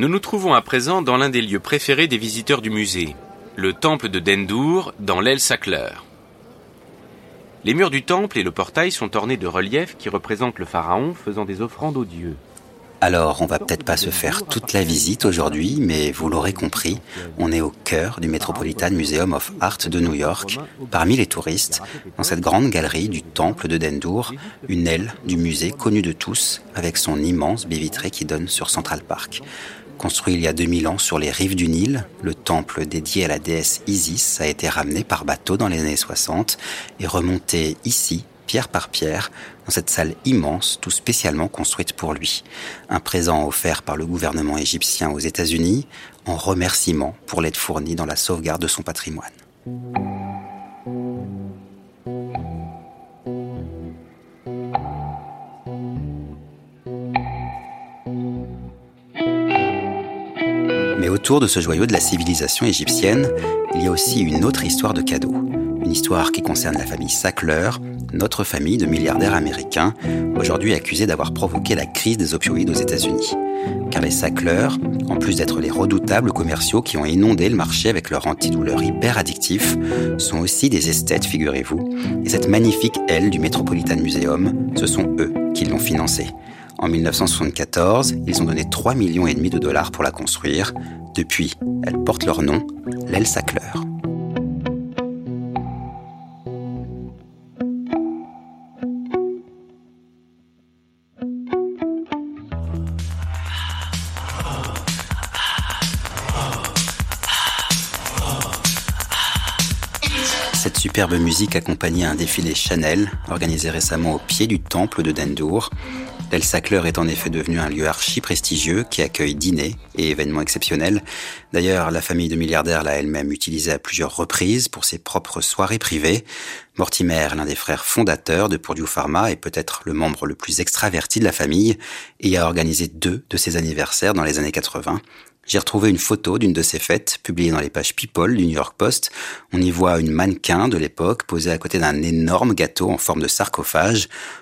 Nous nous trouvons à présent dans l'un des lieux préférés des visiteurs du musée, le temple de Dendour dans l'aile Sackler. Les murs du temple et le portail sont ornés de reliefs qui représentent le pharaon faisant des offrandes aux dieux. Alors, on va peut-être pas se faire toute la visite aujourd'hui, mais vous l'aurez compris, on est au cœur du Metropolitan Museum of Art de New York, parmi les touristes, dans cette grande galerie du temple de Dendour, une aile du musée connue de tous, avec son immense baie qui donne sur Central Park. Construit il y a 2000 ans sur les rives du Nil, le temple dédié à la déesse Isis a été ramené par bateau dans les années 60 et remonté ici, pierre par pierre, dans cette salle immense, tout spécialement construite pour lui. Un présent offert par le gouvernement égyptien aux États-Unis en remerciement pour l'aide fournie dans la sauvegarde de son patrimoine. Autour de ce joyau de la civilisation égyptienne, il y a aussi une autre histoire de cadeau. Une histoire qui concerne la famille Sackler, notre famille de milliardaires américains, aujourd'hui accusés d'avoir provoqué la crise des opioïdes aux États-Unis. Car les Sackler, en plus d'être les redoutables commerciaux qui ont inondé le marché avec leur antidouleur hyper addictif, sont aussi des esthètes, figurez-vous. Et cette magnifique aile du Metropolitan Museum, ce sont eux qui l'ont financée. En 1974, ils ont donné 3 millions et demi de dollars pour la construire. Depuis, elle porte leur nom, l'aile Sackler. Cette superbe musique accompagnait un défilé Chanel, organisé récemment au pied du temple de Dendour. L'El Sackler est en effet devenu un lieu archi prestigieux qui accueille dîners et événements exceptionnels. D'ailleurs, la famille de milliardaires l'a elle-même utilisé à plusieurs reprises pour ses propres soirées privées. Mortimer, l'un des frères fondateurs de Purdue Pharma, est peut-être le membre le plus extraverti de la famille et a organisé deux de ses anniversaires dans les années 80. J'ai retrouvé une photo d'une de ces fêtes, publiée dans les pages People du New York Post. On y voit une mannequin de l'époque posée à côté d'un énorme gâteau en forme de sarcophage.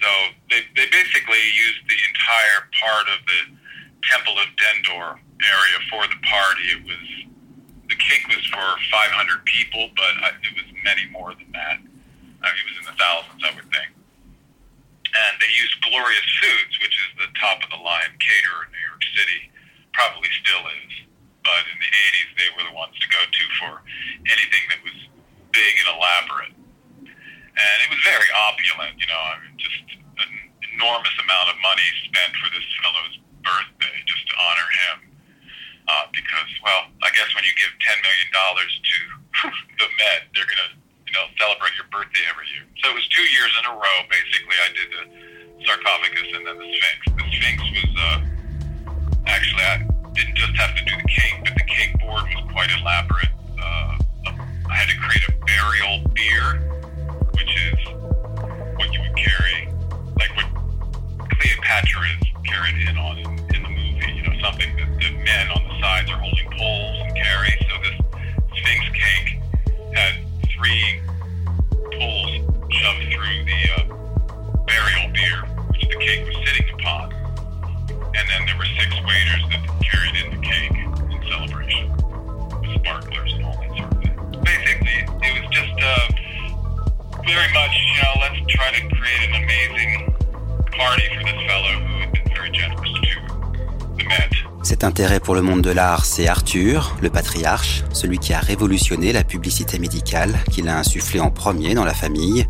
So they, they basically used the entire part of the Temple of Dendor area for the party. It was, the cake was for 500 people, but I, it was many more than that. I mean, it was in the thousands, I would think and they used Glorious Foods, which is the top of the line caterer in New York City, probably still is. But in the 80s, they were the ones to go to for anything that was big and elaborate. And it was very opulent, you know, I mean, just an enormous amount of money spent for this fellow's birthday just to honor him. Uh, because, well, I guess when you give $10 million to the Met, they're to you know, celebrate your birthday every year. So it was two years in a row, basically. I did the sarcophagus and then the Sphinx. The Sphinx was uh, actually I didn't just have to do the cake, but the cake board was quite elaborate. Uh, I had to create a burial beer, Cet intérêt pour le monde de l'art, c'est Arthur, le patriarche, celui qui a révolutionné la publicité médicale, qu'il a insufflé en premier dans la famille.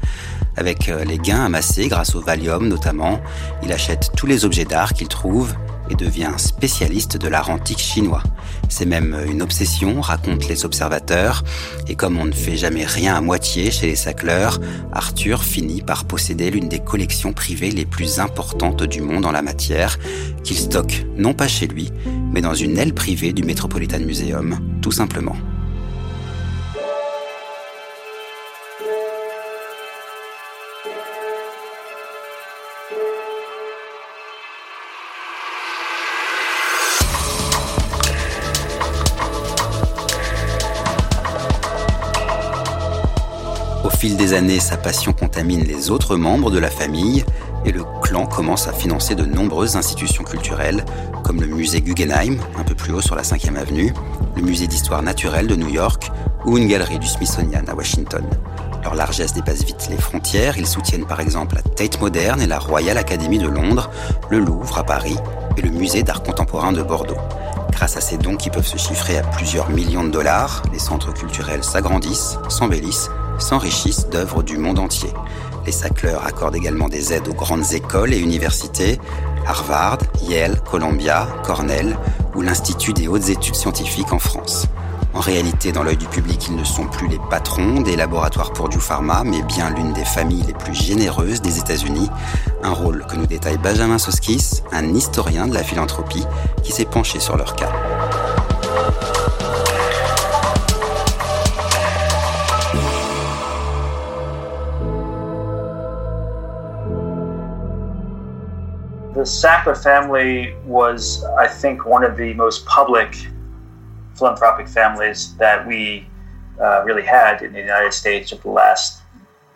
Avec euh, les gains amassés grâce au Valium notamment, il achète tous les objets d'art qu'il trouve et devient spécialiste de l'art antique chinois. C'est même une obsession, racontent les observateurs, et comme on ne fait jamais rien à moitié chez les Sacleurs, Arthur finit par posséder l'une des collections privées les plus importantes du monde en la matière, qu'il stocke non pas chez lui, mais dans une aile privée du Metropolitan Museum, tout simplement. Fil des années, sa passion contamine les autres membres de la famille et le clan commence à financer de nombreuses institutions culturelles, comme le musée Guggenheim, un peu plus haut sur la 5e avenue, le musée d'histoire naturelle de New York ou une galerie du Smithsonian à Washington. Leur largesse dépasse vite les frontières, ils soutiennent par exemple la Tate Moderne et la Royal Academy de Londres, le Louvre à Paris et le musée d'art contemporain de Bordeaux. Grâce à ces dons qui peuvent se chiffrer à plusieurs millions de dollars, les centres culturels s'agrandissent, s'embellissent s'enrichissent d'œuvres du monde entier. Les Sacleurs accordent également des aides aux grandes écoles et universités, Harvard, Yale, Columbia, Cornell ou l'Institut des hautes études scientifiques en France. En réalité, dans l'œil du public, ils ne sont plus les patrons des laboratoires pour du pharma, mais bien l'une des familles les plus généreuses des États-Unis. Un rôle que nous détaille Benjamin Soskis, un historien de la philanthropie, qui s'est penché sur leur cas. Sackler family was, I think, one of the most public philanthropic families that we uh, really had in the United States over the last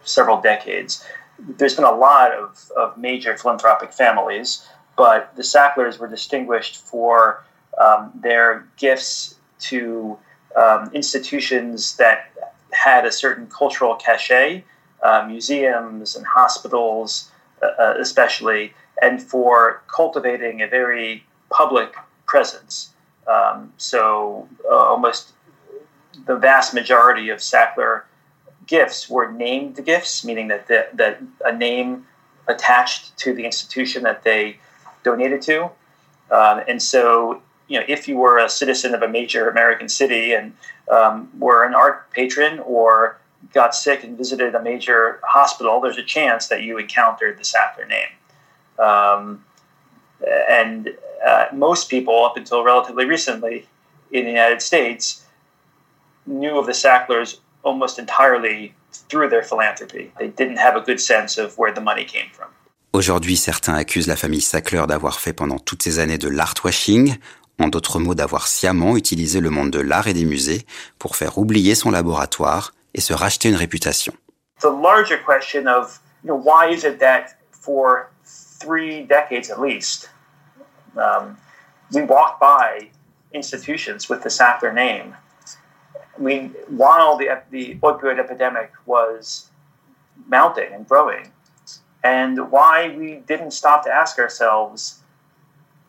several decades. There's been a lot of, of major philanthropic families, but the Sacklers were distinguished for um, their gifts to um, institutions that had a certain cultural cachet, uh, museums and hospitals, uh, uh especially and for cultivating a very public presence. Um, so uh, almost the vast majority of Sackler gifts were named gifts, meaning that the, that a name attached to the institution that they donated to. Um, and so, you know, if you were a citizen of a major American city and um, were an art patron or got sick and visited a major hospital, there's a chance that you encountered the Sackler name. Um, and uh, most people, up until relatively recently in the United States, knew of the Sacklers almost entirely through their philanthropy. They didn't have a good sense of where the money came from. Aujourd'hui, certains accusent la famille Sackler d'avoir fait pendant toutes ces années de l'art-washing, en d'autres mots d'avoir sciemment utilisé le monde de l'art et des musées pour faire oublier son laboratoire et se racheter une réputation. The larger question of you know, why is it that for three decades at least, um, we walk by institutions with the Sackler name. Mean, while the, the opioid epidemic was mounting and growing, and why we didn't stop to ask ourselves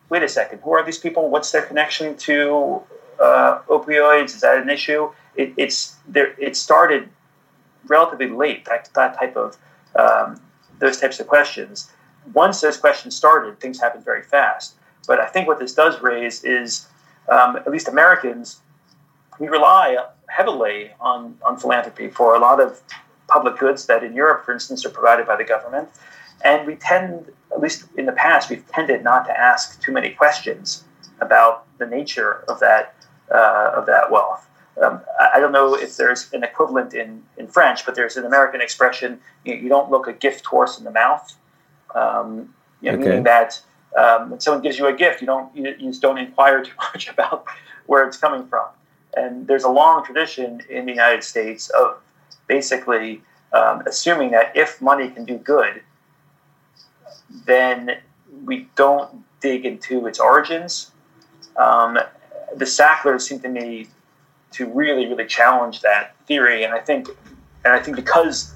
wait a second, who are these people? What's their connection to uh, opioids? Is that an issue? It, it's there. It started relatively late. That, that type of um, those types of questions, once those questions started, things happened very fast. But I think what this does raise is, um, at least Americans, we rely heavily on, on philanthropy for a lot of public goods that in Europe, for instance, are provided by the government. And we tend, at least in the past, we've tended not to ask too many questions about the nature of that uh, of that wealth. Um, I don't know if there's an equivalent in, in French, but there's an American expression: you, you don't look a gift horse in the mouth. Um, you know, okay. Meaning that um, when someone gives you a gift, you don't you, you, just don't inquire too much about where it's coming from. And there's a long tradition in the United States of basically um, assuming that if money can do good, then we don't dig into its origins. Um, the Sacklers seem to me to really, really challenge that theory, and I think, and I think because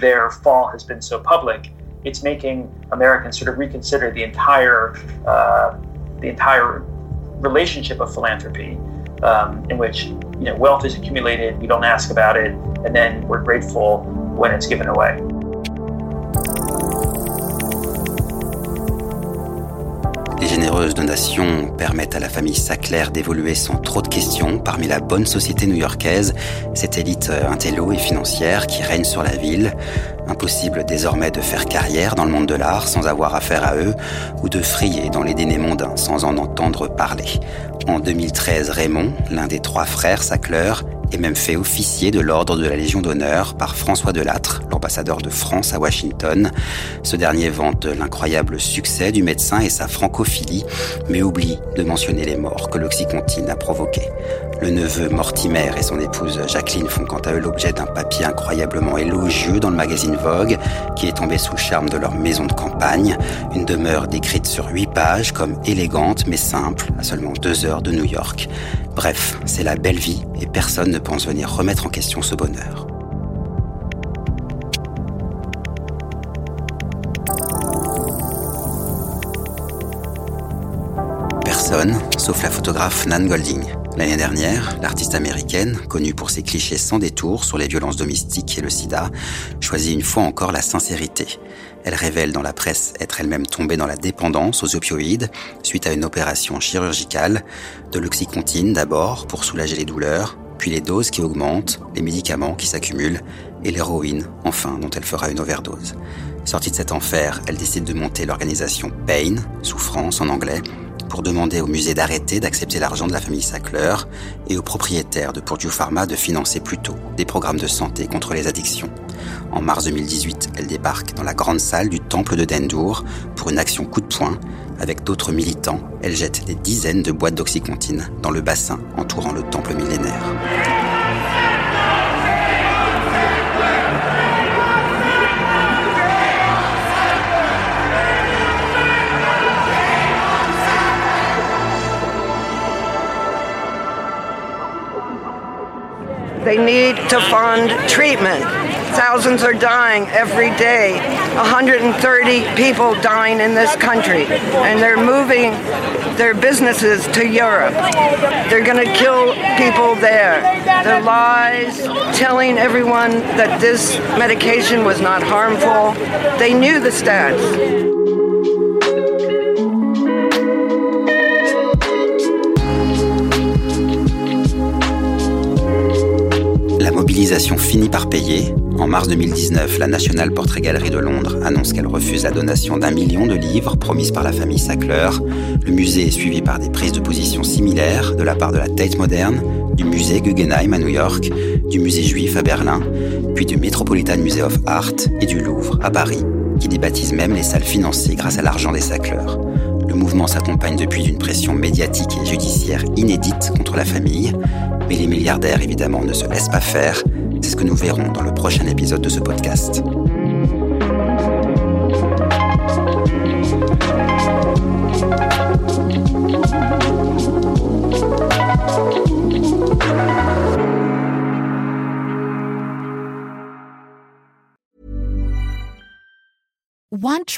their fall has been so public, it's making Americans sort of reconsider the entire uh, the entire relationship of philanthropy, um, in which you know wealth is accumulated, we don't ask about it, and then we're grateful when it's given away. Les généreuses donations permettent à la famille Sackler d'évoluer sans trop de questions parmi la bonne société new-yorkaise, cette élite euh, intello et financière qui règne sur la ville. Impossible désormais de faire carrière dans le monde de l'art sans avoir affaire à eux ou de frier dans les dénés mondains sans en entendre parler. En 2013, Raymond, l'un des trois frères Sackler, est même fait officier de l'ordre de la Légion d'honneur par François Delattre, l'ambassadeur de France à Washington. Ce dernier vante l'incroyable succès du médecin et sa francophilie, mais oublie de mentionner les morts que l'Oxycontine a provoquées. Le neveu Mortimer et son épouse Jacqueline font quant à eux l'objet d'un papier incroyablement élogieux dans le magazine Vogue, qui est tombé sous le charme de leur maison de campagne, une demeure décrite sur huit pages comme élégante mais simple, à seulement deux heures de New York. Bref, c'est la belle vie et personne ne pense venir remettre en question ce bonheur. Personne, sauf la photographe Nan Golding. L'année dernière, l'artiste américaine, connue pour ses clichés sans détour sur les violences domestiques et le sida, choisit une fois encore la sincérité. Elle révèle dans la presse être elle-même tombée dans la dépendance aux opioïdes suite à une opération chirurgicale, de l'oxycontine d'abord pour soulager les douleurs, puis les doses qui augmentent, les médicaments qui s'accumulent et l'héroïne, enfin, dont elle fera une overdose. Sortie de cet enfer, elle décide de monter l'organisation Pain, souffrance en anglais, pour demander au musée d'arrêter d'accepter l'argent de la famille Sackler et aux propriétaires de Purdue Pharma de financer plutôt des programmes de santé contre les addictions. En mars 2018, elle débarque dans la grande salle du temple de Dendour pour une action coup de poing. Avec d'autres militants, elle jette des dizaines de boîtes d'oxycontine dans le bassin entourant le temple millénaire. They need to fund treatment. Thousands are dying every day. 130 people dying in this country. And they're moving their businesses to Europe. They're going to kill people there. Their lies, telling everyone that this medication was not harmful. They knew the stats. Mobilisation finit par payer. En mars 2019, la National Portrait Gallery de Londres annonce qu'elle refuse la donation d'un million de livres promise par la famille Sackler. Le musée est suivi par des prises de position similaires de la part de la Tate Moderne, du musée Guggenheim à New York, du musée juif à Berlin, puis du Metropolitan Museum of Art et du Louvre à Paris, qui débaptisent même les salles financées grâce à l'argent des Sackler. Le mouvement s'accompagne depuis d'une pression médiatique et judiciaire inédite contre la famille, mais les milliardaires évidemment ne se laissent pas faire. C'est ce que nous verrons dans le prochain épisode de ce podcast.